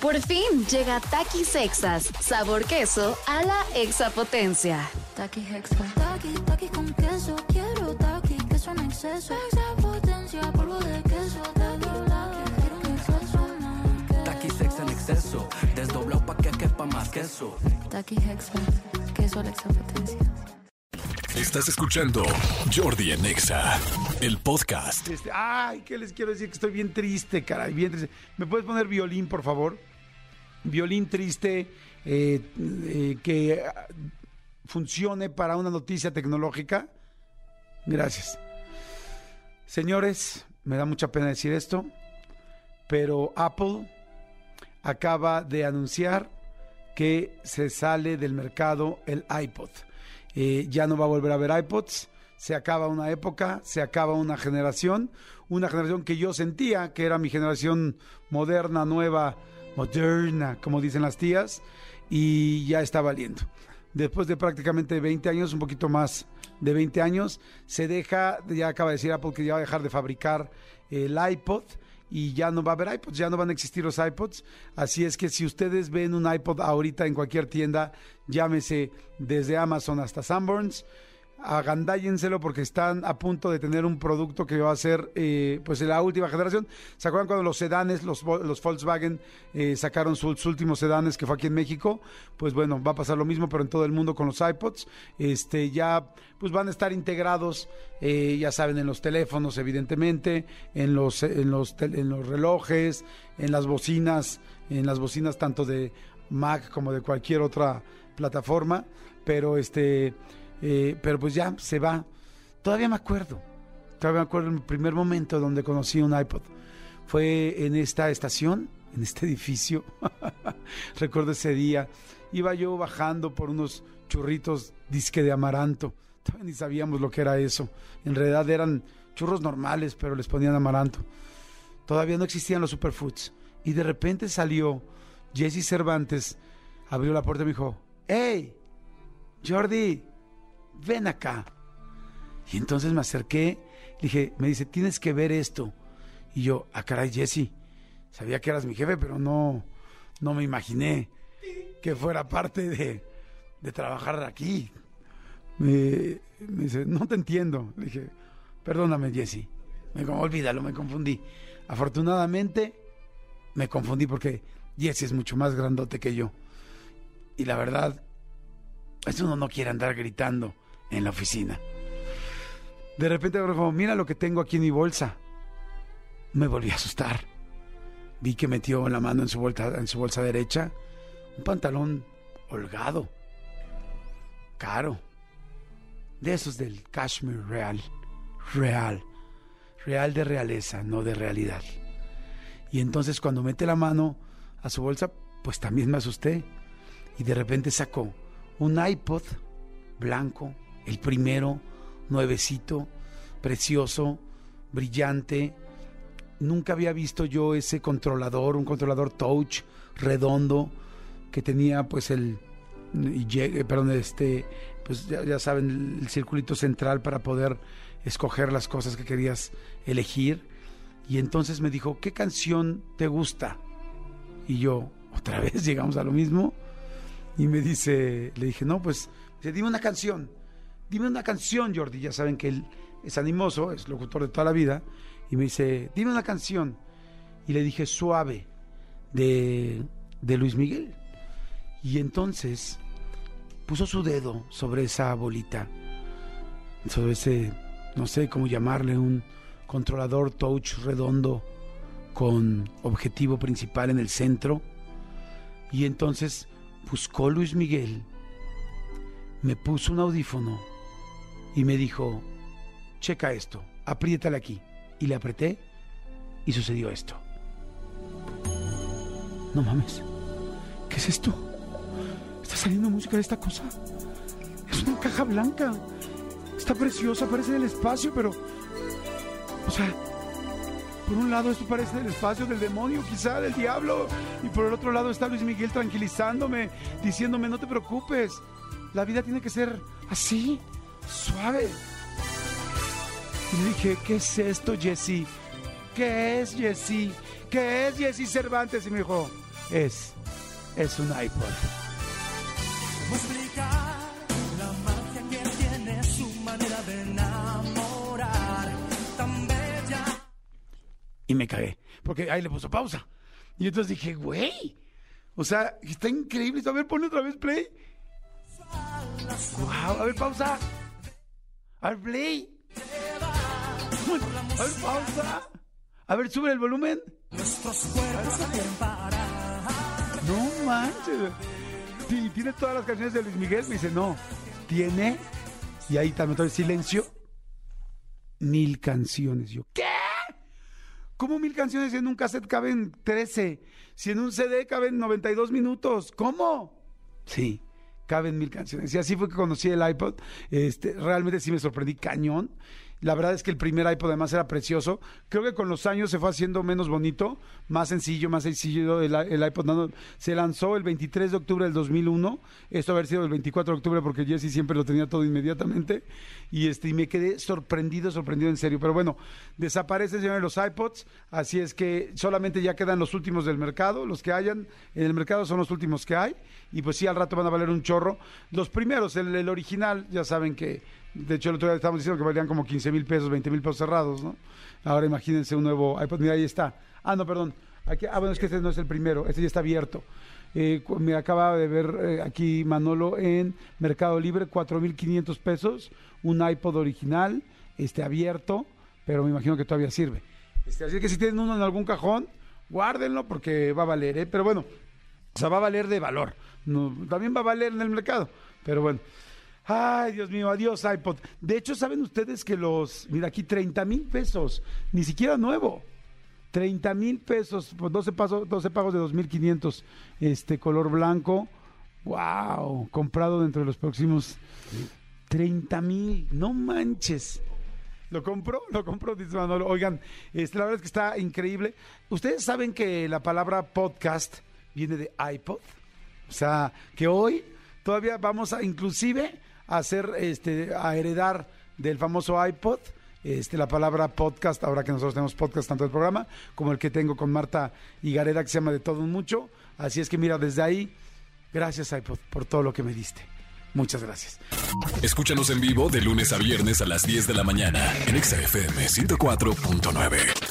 Por fin llega Takis Sexas, sabor queso a la exapotencia. Taki Hexa. Taki, taki con queso. Quiero taki, queso en exceso. Exapotencia, polvo de queso. Taki, taki, quiero un exceso más. Taki sex en exceso, desdoblado pa' que quepa más queso. Taki Hexa. Queso a la exapotencia. Estás escuchando Jordi en Exa, el podcast. Este, ay, ¿qué les quiero decir? Que estoy bien triste, caray, bien triste. ¿Me puedes poner violín, por favor? Violín triste eh, eh, que funcione para una noticia tecnológica. Gracias. Señores, me da mucha pena decir esto, pero Apple acaba de anunciar que se sale del mercado el iPod. Eh, ya no va a volver a haber iPods. Se acaba una época, se acaba una generación, una generación que yo sentía que era mi generación moderna, nueva, moderna, como dicen las tías, y ya está valiendo. Después de prácticamente 20 años, un poquito más de 20 años, se deja, ya acaba de decir Apple que ya va a dejar de fabricar el iPod y ya no va a haber iPods, ya no van a existir los iPods. Así es que si ustedes ven un iPod ahorita en cualquier tienda, llámese desde Amazon hasta Sanborns, agandállenselo porque están a punto de tener un producto que va a ser eh, pues la última generación. ¿Se acuerdan cuando los sedanes, los, Vol- los Volkswagen eh, sacaron sus últimos sedanes que fue aquí en México? Pues bueno, va a pasar lo mismo pero en todo el mundo con los iPods. Este ya pues van a estar integrados, eh, ya saben, en los teléfonos evidentemente, en los, en los, en los relojes, en las bocinas, en las bocinas tanto de Mac como de cualquier otra plataforma, pero este eh, pero pues ya se va. Todavía me acuerdo, todavía me acuerdo el primer momento donde conocí un iPod. Fue en esta estación, en este edificio. Recuerdo ese día. Iba yo bajando por unos churritos disque de amaranto. Todavía ni sabíamos lo que era eso. En realidad eran churros normales, pero les ponían amaranto. Todavía no existían los superfoods. Y de repente salió Jesse Cervantes, abrió la puerta y me dijo, ¡Hey! Jordi, ven acá. Y entonces me acerqué, dije, me dice, tienes que ver esto. Y yo, ah, caray, Jesse, sabía que eras mi jefe, pero no, no me imaginé que fuera parte de, de trabajar aquí. Me, dice, no te entiendo. Le dije, perdóname, Jesse. Me olvídalo, me confundí. Afortunadamente, me confundí porque Jesse es mucho más grandote que yo. Y la verdad, eso uno no quiere andar gritando en la oficina. De repente, como, mira lo que tengo aquí en mi bolsa. Me volví a asustar. Vi que metió la mano en su, bolsa, en su bolsa derecha un pantalón holgado, caro, de esos del cashmere real, real, real de realeza, no de realidad. Y entonces cuando mete la mano a su bolsa, pues también me asusté. Y de repente sacó un iPod blanco, el primero, nuevecito, precioso, brillante. Nunca había visto yo ese controlador, un controlador touch redondo que tenía pues el llegue- perdón, este pues ya, ya saben el circulito central para poder escoger las cosas que querías elegir y entonces me dijo, ¿qué canción te gusta? Y yo, otra vez llegamos a lo mismo. Y me dice, le dije, no, pues, dice, dime una canción. Dime una canción, Jordi. Ya saben que él es animoso, es locutor de toda la vida. Y me dice, dime una canción. Y le dije, suave, de, de Luis Miguel. Y entonces puso su dedo sobre esa bolita, sobre ese, no sé cómo llamarle, un controlador touch redondo con objetivo principal en el centro. Y entonces buscó Luis Miguel, me puso un audífono y me dijo, checa esto, apriétale aquí. Y le apreté y sucedió esto. No mames, ¿qué es esto? Está saliendo música de esta cosa. Es una caja blanca. Está preciosa, parece del espacio, pero... O sea, por un lado esto parece del espacio del demonio, quizá del diablo, y por el otro lado está Luis Miguel tranquilizándome, diciéndome no te preocupes, la vida tiene que ser así, suave. Y le dije, ¿qué es esto, Jesse? ¿Qué es, Jesse? ¿Qué es Jesse Cervantes? Y me dijo, es, es un iPod. Me cagué, porque ahí le puso pausa. Y entonces dije, güey, o sea, está increíble. A ver, pone otra vez play. A ver, pausa. A ver, play. A ver, pausa. A ver, sube el volumen. No manches. Sí, tiene todas las canciones de Luis Miguel. Me dice, no, tiene. Y ahí también todo el silencio. Mil canciones. Yo, ¿qué? ¿Cómo mil canciones si en un cassette caben 13? Si en un CD caben 92 minutos. ¿Cómo? Sí, caben mil canciones. Y así fue que conocí el iPod. Este, realmente sí me sorprendí cañón. La verdad es que el primer iPod además era precioso. Creo que con los años se fue haciendo menos bonito, más sencillo, más sencillo el, el iPod Nano. Se lanzó el 23 de octubre del 2001. Esto haber sido el 24 de octubre porque Jesse siempre lo tenía todo inmediatamente. Y, este, y me quedé sorprendido, sorprendido en serio. Pero bueno, desaparecen señores los iPods. Así es que solamente ya quedan los últimos del mercado. Los que hayan en el mercado son los últimos que hay. Y pues sí, al rato van a valer un chorro. Los primeros, el, el original, ya saben que de hecho, el otro día estábamos diciendo que valían como 15 mil pesos, 20 mil pesos cerrados, ¿no? Ahora imagínense un nuevo iPod. Mira, ahí está. Ah, no, perdón. Aquí, ah, bueno, es que este no es el primero. Este ya está abierto. Eh, me acaba de ver eh, aquí Manolo en Mercado Libre, 4.500 pesos. Un iPod original, este abierto, pero me imagino que todavía sirve. Este, así que si tienen uno en algún cajón, guárdenlo porque va a valer, ¿eh? Pero bueno, o sea, va a valer de valor. También va a valer en el mercado. Pero bueno. Ay, Dios mío, adiós iPod. De hecho, ¿saben ustedes que los... Mira, aquí 30 mil pesos, ni siquiera nuevo. 30 mil pesos, pues 12, pasos, 12 pagos de 2.500, este color blanco. Wow, comprado dentro de los próximos 30 mil, no manches. ¿Lo compró? Lo compró, dice Manolo. Oigan, este, la verdad es que está increíble. Ustedes saben que la palabra podcast viene de iPod. O sea, que hoy todavía vamos a, inclusive, a hacer, este, a heredar del famoso iPod, este, la palabra podcast, ahora que nosotros tenemos podcast tanto del programa, como el que tengo con Marta Higareda, que se llama De Todo Mucho. Así es que mira, desde ahí, gracias iPod por todo lo que me diste. Muchas gracias. Escúchanos en vivo de lunes a viernes a las 10 de la mañana en Exa FM 104.9.